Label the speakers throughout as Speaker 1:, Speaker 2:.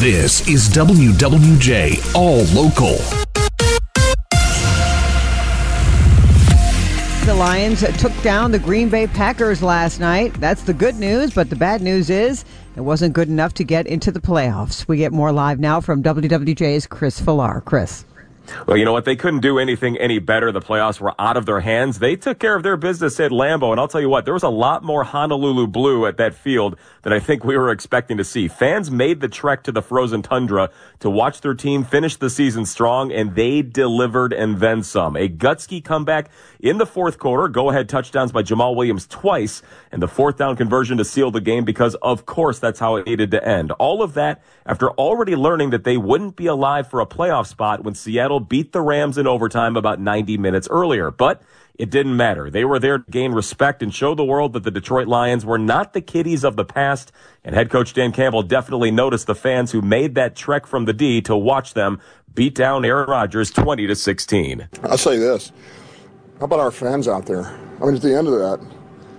Speaker 1: This is WWJ All Local.
Speaker 2: The Lions took down the Green Bay Packers last night. That's the good news, but the bad news is it wasn't good enough to get into the playoffs. We get more live now from WWJ's Chris Fillar. Chris.
Speaker 3: Well, you know what? They couldn't do anything any better. The playoffs were out of their hands. They took care of their business at Lambeau. And I'll tell you what, there was a lot more Honolulu blue at that field than I think we were expecting to see. Fans made the trek to the frozen tundra to watch their team finish the season strong, and they delivered and then some. A Gutsky comeback in the fourth quarter. Go ahead touchdowns by Jamaal Williams twice, and the fourth down conversion to seal the game because, of course, that's how it needed to end. All of that after already learning that they wouldn't be alive for a playoff spot when Seattle beat the Rams in overtime about 90 minutes earlier. But it didn't matter. They were there to gain respect and show the world that the Detroit Lions were not the kiddies of the past. And head coach Dan Campbell definitely noticed the fans who made that trek from the D to watch them beat down Aaron Rodgers 20 to 16.
Speaker 4: I'll say this. How about our fans out there? I mean, at the end of that,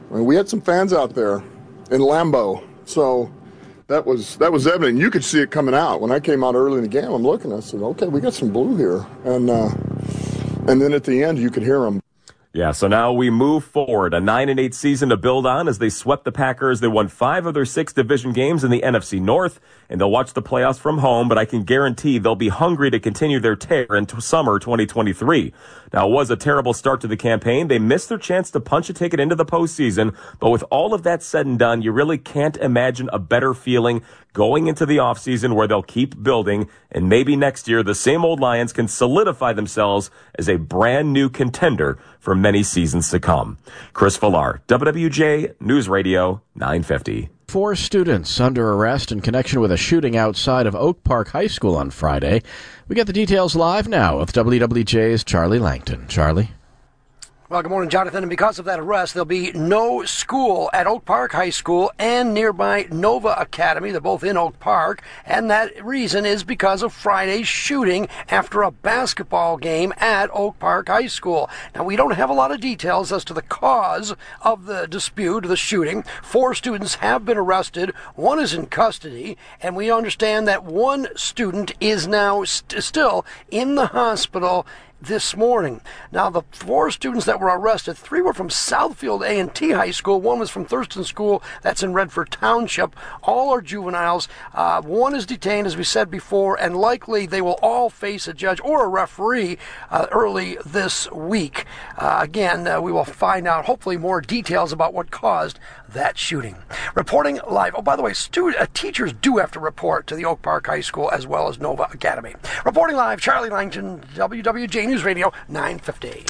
Speaker 4: I mean, we had some fans out there in Lambeau. So that was that was evident. You could see it coming out. When I came out early in the game, I'm looking. I said, "Okay, we got some blue here," and uh, and then at the end, you could hear them.
Speaker 3: Yeah, so now we move forward. A 9 and 8 season to build on as they swept the Packers. They won five of their six division games in the NFC North, and they'll watch the playoffs from home, but I can guarantee they'll be hungry to continue their tear into summer 2023. Now, it was a terrible start to the campaign. They missed their chance to punch a ticket into the postseason, but with all of that said and done, you really can't imagine a better feeling going into the offseason where they'll keep building, and maybe next year the same old Lions can solidify themselves as a brand new contender for many seasons to come. Chris Fillar, WWJ News Radio 950.
Speaker 5: Four students under arrest in connection with a shooting outside of Oak Park High School on Friday. We get the details live now with WWJ's Charlie Langton. Charlie?
Speaker 6: Well, good morning, Jonathan. And because of that arrest, there'll be no school at Oak Park High School and nearby Nova Academy. They're both in Oak Park. And that reason is because of Friday's shooting after a basketball game at Oak Park High School. Now, we don't have a lot of details as to the cause of the dispute, the shooting. Four students have been arrested. One is in custody. And we understand that one student is now st- still in the hospital this morning. Now, the four students that were arrested, three were from Southfield A&T High School, one was from Thurston School, that's in Redford Township. All are juveniles. Uh, one is detained, as we said before, and likely they will all face a judge or a referee uh, early this week. Uh, again, uh, we will find out hopefully more details about what caused that shooting. Reporting live. Oh, by the way, stu- uh, teachers do have to report to the Oak Park High School as well as Nova Academy. Reporting live, Charlie Langton, WWJ News Radio 950.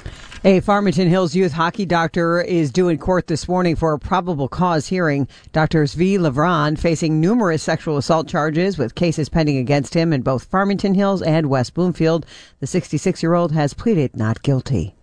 Speaker 2: A Farmington Hills youth hockey doctor is due in court this morning for a probable cause hearing. Dr. V. Levron facing numerous sexual assault charges with cases pending against him in both Farmington Hills and West Bloomfield. The 66 year old has pleaded not guilty.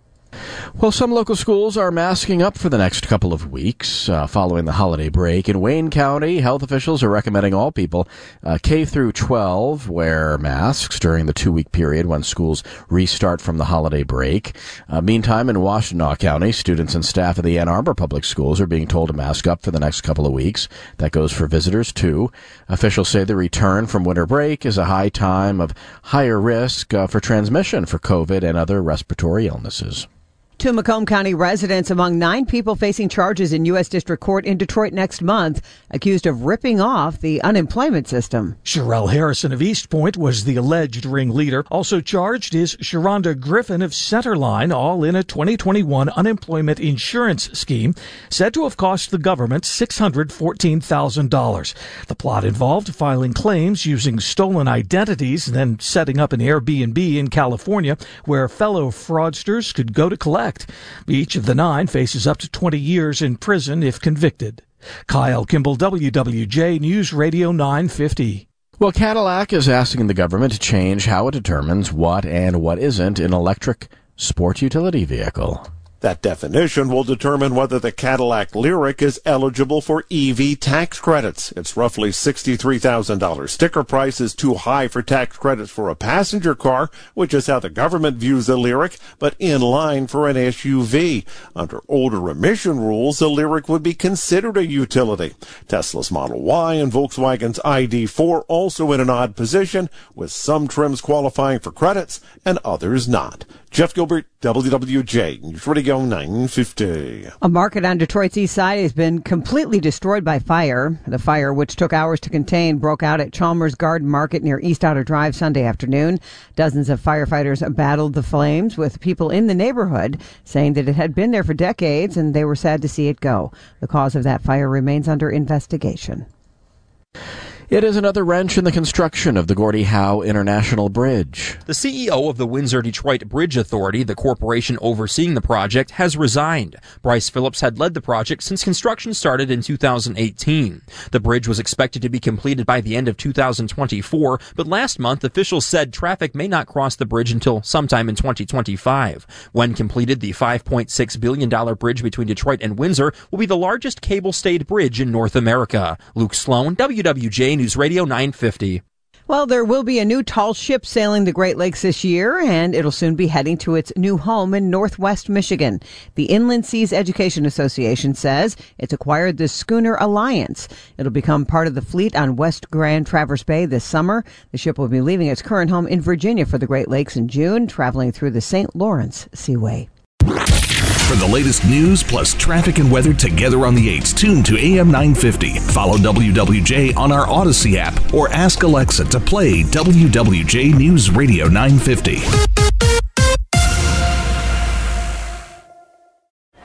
Speaker 5: Well, some local schools are masking up for the next couple of weeks uh, following the holiday break. In Wayne County, health officials are recommending all people uh, K through 12 wear masks during the two week period when schools restart from the holiday break. Uh, meantime, in Washtenaw County, students and staff of the Ann Arbor Public Schools are being told to mask up for the next couple of weeks. That goes for visitors too. Officials say the return from winter break is a high time of higher risk uh, for transmission for COVID and other respiratory illnesses.
Speaker 2: Two Macomb County residents among nine people facing charges in U.S. District Court in Detroit next month, accused of ripping off the unemployment system.
Speaker 7: Sherelle Harrison of Eastpointe was the alleged ringleader. Also charged is Sharonda Griffin of Center Line, all in a 2021 unemployment insurance scheme, said to have cost the government $614,000. The plot involved filing claims using stolen identities, then setting up an Airbnb in California where fellow fraudsters could go to collect. Each of the nine faces up to 20 years in prison if convicted. Kyle Kimball, WWJ News Radio 950.
Speaker 5: Well, Cadillac is asking the government to change how it determines what and what isn't an electric sport utility vehicle.
Speaker 8: That definition will determine whether the Cadillac Lyriq is eligible for EV tax credits. It's roughly $63,000. Sticker price is too high for tax credits for a passenger car, which is how the government views the Lyriq, but in line for an SUV. Under older emission rules, the Lyriq would be considered a utility. Tesla's Model Y and Volkswagen's ID4 also in an odd position, with some trims qualifying for credits and others not. Jeff Gilbert, WWJ, Radio 950.
Speaker 2: A market on Detroit's east side has been completely destroyed by fire. The fire, which took hours to contain, broke out at Chalmers Garden Market near East Outer Drive Sunday afternoon. Dozens of firefighters battled the flames, with people in the neighborhood saying that it had been there for decades and they were sad to see it go. The cause of that fire remains under investigation.
Speaker 5: It is another wrench in the construction of the Gordie Howe International Bridge.
Speaker 9: The CEO of the Windsor Detroit Bridge Authority, the corporation overseeing the project, has resigned. Bryce Phillips had led the project since construction started in 2018. The bridge was expected to be completed by the end of 2024, but last month officials said traffic may not cross the bridge until sometime in 2025. When completed, the $5.6 billion bridge between Detroit and Windsor will be the largest cable-stayed bridge in North America. Luke Sloan, WWJ News Radio 950.
Speaker 2: Well, there will be a new tall ship sailing the Great Lakes this year, and it'll soon be heading to its new home in Northwest Michigan. The Inland Seas Education Association says it's acquired the Schooner Alliance. It'll become part of the fleet on West Grand Traverse Bay this summer. The ship will be leaving its current home in Virginia for the Great Lakes in June, traveling through the St. Lawrence Seaway.
Speaker 1: For the latest news plus traffic and weather together on the 8s, tune to AM 950. Follow WWJ on our Audacy app or ask Alexa to play WWJ News Radio 950.